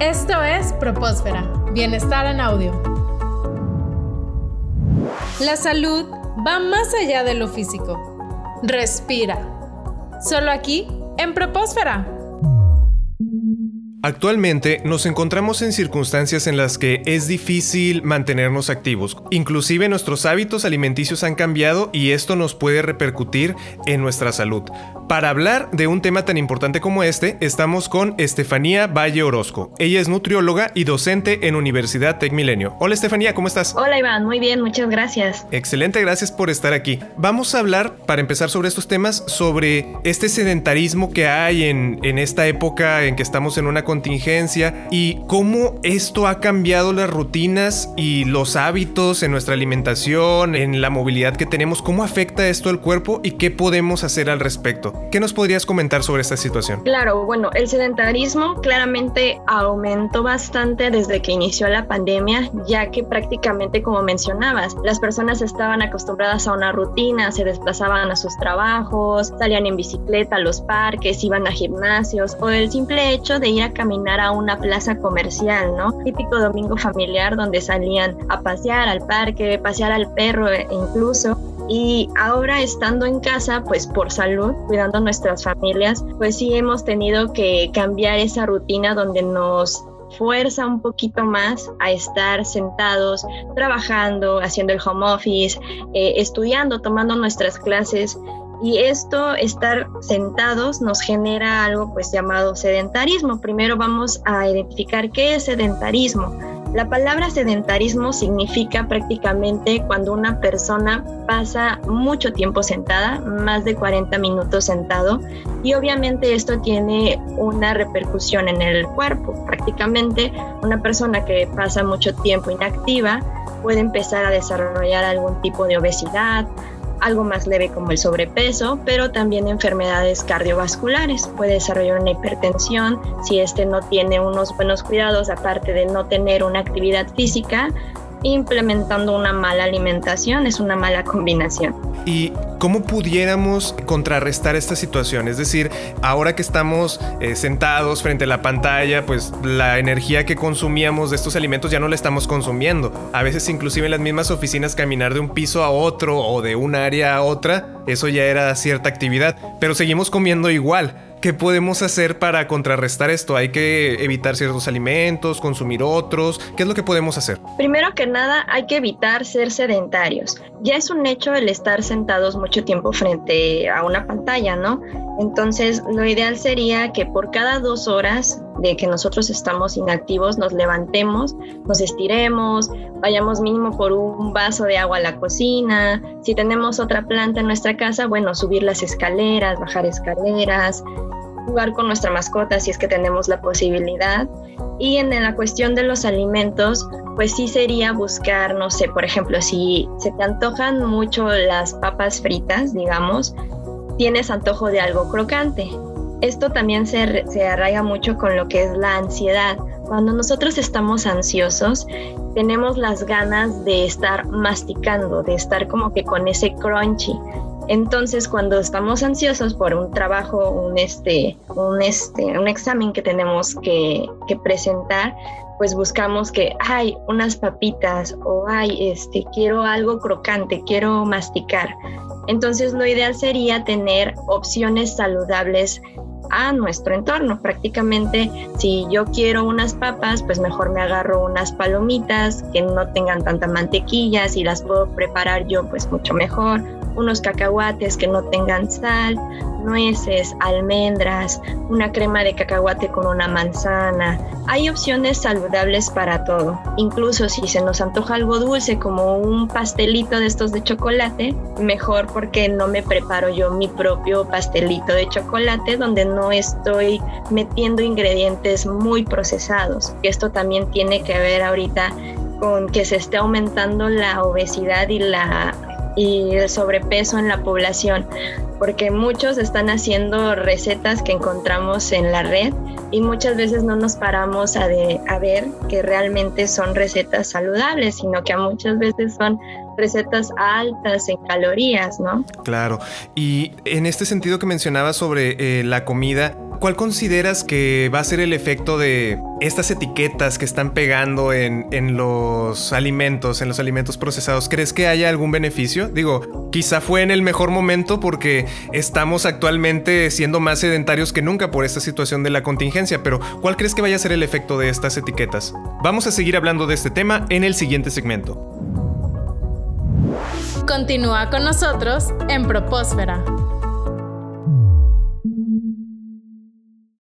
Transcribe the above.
Esto es Propósfera, Bienestar en Audio. La salud va más allá de lo físico. Respira. Solo aquí, en Propósfera. Actualmente nos encontramos en circunstancias en las que es difícil mantenernos activos. Inclusive nuestros hábitos alimenticios han cambiado y esto nos puede repercutir en nuestra salud. Para hablar de un tema tan importante como este, estamos con Estefanía Valle Orozco. Ella es nutrióloga y docente en Universidad Tec Milenio. Hola Estefanía, ¿cómo estás? Hola Iván, muy bien, muchas gracias. Excelente, gracias por estar aquí. Vamos a hablar, para empezar sobre estos temas, sobre este sedentarismo que hay en, en esta época en que estamos en una contingencia y cómo esto ha cambiado las rutinas y los hábitos en nuestra alimentación, en la movilidad que tenemos, cómo afecta esto al cuerpo y qué podemos hacer al respecto. ¿Qué nos podrías comentar sobre esta situación? Claro, bueno, el sedentarismo claramente aumentó bastante desde que inició la pandemia, ya que prácticamente, como mencionabas, las personas estaban acostumbradas a una rutina, se desplazaban a sus trabajos, salían en bicicleta a los parques, iban a gimnasios o el simple hecho de ir a caminar a una plaza comercial, ¿no? Típico domingo familiar donde salían a pasear al parque, pasear al perro e incluso y ahora estando en casa, pues por salud, cuidando nuestras familias, pues sí hemos tenido que cambiar esa rutina donde nos fuerza un poquito más a estar sentados, trabajando, haciendo el home office, eh, estudiando, tomando nuestras clases. Y esto, estar sentados, nos genera algo pues llamado sedentarismo. Primero vamos a identificar qué es sedentarismo. La palabra sedentarismo significa prácticamente cuando una persona pasa mucho tiempo sentada, más de 40 minutos sentado, y obviamente esto tiene una repercusión en el cuerpo. Prácticamente una persona que pasa mucho tiempo inactiva puede empezar a desarrollar algún tipo de obesidad, algo más leve como el sobrepeso, pero también enfermedades cardiovasculares. Puede desarrollar una hipertensión si este no tiene unos buenos cuidados, aparte de no tener una actividad física, implementando una mala alimentación es una mala combinación. ¿Y cómo pudiéramos contrarrestar esta situación? Es decir, ahora que estamos eh, sentados frente a la pantalla, pues la energía que consumíamos de estos alimentos ya no la estamos consumiendo. A veces inclusive en las mismas oficinas caminar de un piso a otro o de un área a otra, eso ya era cierta actividad, pero seguimos comiendo igual. ¿Qué podemos hacer para contrarrestar esto? ¿Hay que evitar ciertos alimentos, consumir otros? ¿Qué es lo que podemos hacer? Primero que nada, hay que evitar ser sedentarios. Ya es un hecho el estar sentados mucho tiempo frente a una pantalla, ¿no? Entonces, lo ideal sería que por cada dos horas de que nosotros estamos inactivos, nos levantemos, nos estiremos, vayamos mínimo por un vaso de agua a la cocina. Si tenemos otra planta en nuestra casa, bueno, subir las escaleras, bajar escaleras, jugar con nuestra mascota si es que tenemos la posibilidad. Y en la cuestión de los alimentos, pues sí sería buscar, no sé, por ejemplo, si se te antojan mucho las papas fritas, digamos, tienes antojo de algo crocante. Esto también se, se arraiga mucho con lo que es la ansiedad. Cuando nosotros estamos ansiosos, tenemos las ganas de estar masticando, de estar como que con ese crunchy. Entonces, cuando estamos ansiosos por un trabajo, un, este, un, este, un examen que tenemos que, presentar, pues buscamos que hay unas papitas o hay este quiero algo crocante, quiero masticar. Entonces lo ideal sería tener opciones saludables a nuestro entorno. Prácticamente, si yo quiero unas papas, pues mejor me agarro unas palomitas que no tengan tanta mantequilla, si las puedo preparar yo, pues mucho mejor. Unos cacahuates que no tengan sal, nueces, almendras, una crema de cacahuate con una manzana. Hay opciones saludables para todo. Incluso si se nos antoja algo dulce como un pastelito de estos de chocolate, mejor porque no me preparo yo mi propio pastelito de chocolate donde no estoy metiendo ingredientes muy procesados. Esto también tiene que ver ahorita con que se esté aumentando la obesidad y la y el sobrepeso en la población porque muchos están haciendo recetas que encontramos en la red y muchas veces no nos paramos a, a ver que realmente son recetas saludables, sino que muchas veces son recetas altas en calorías, ¿no? Claro. Y en este sentido que mencionaba sobre eh, la comida, ¿cuál consideras que va a ser el efecto de estas etiquetas que están pegando en, los alimentos, en los alimentos procesados? ¿Crees que haya algún beneficio? Digo, quizá fue en el mejor momento porque estamos actualmente siendo más sedentarios que nunca por esta situación de la contingencia, pero ¿cuál crees que vaya a ser el efecto de estas etiquetas? Vamos a seguir hablando de este tema en el siguiente segmento. Continúa con nosotros en Propósfera.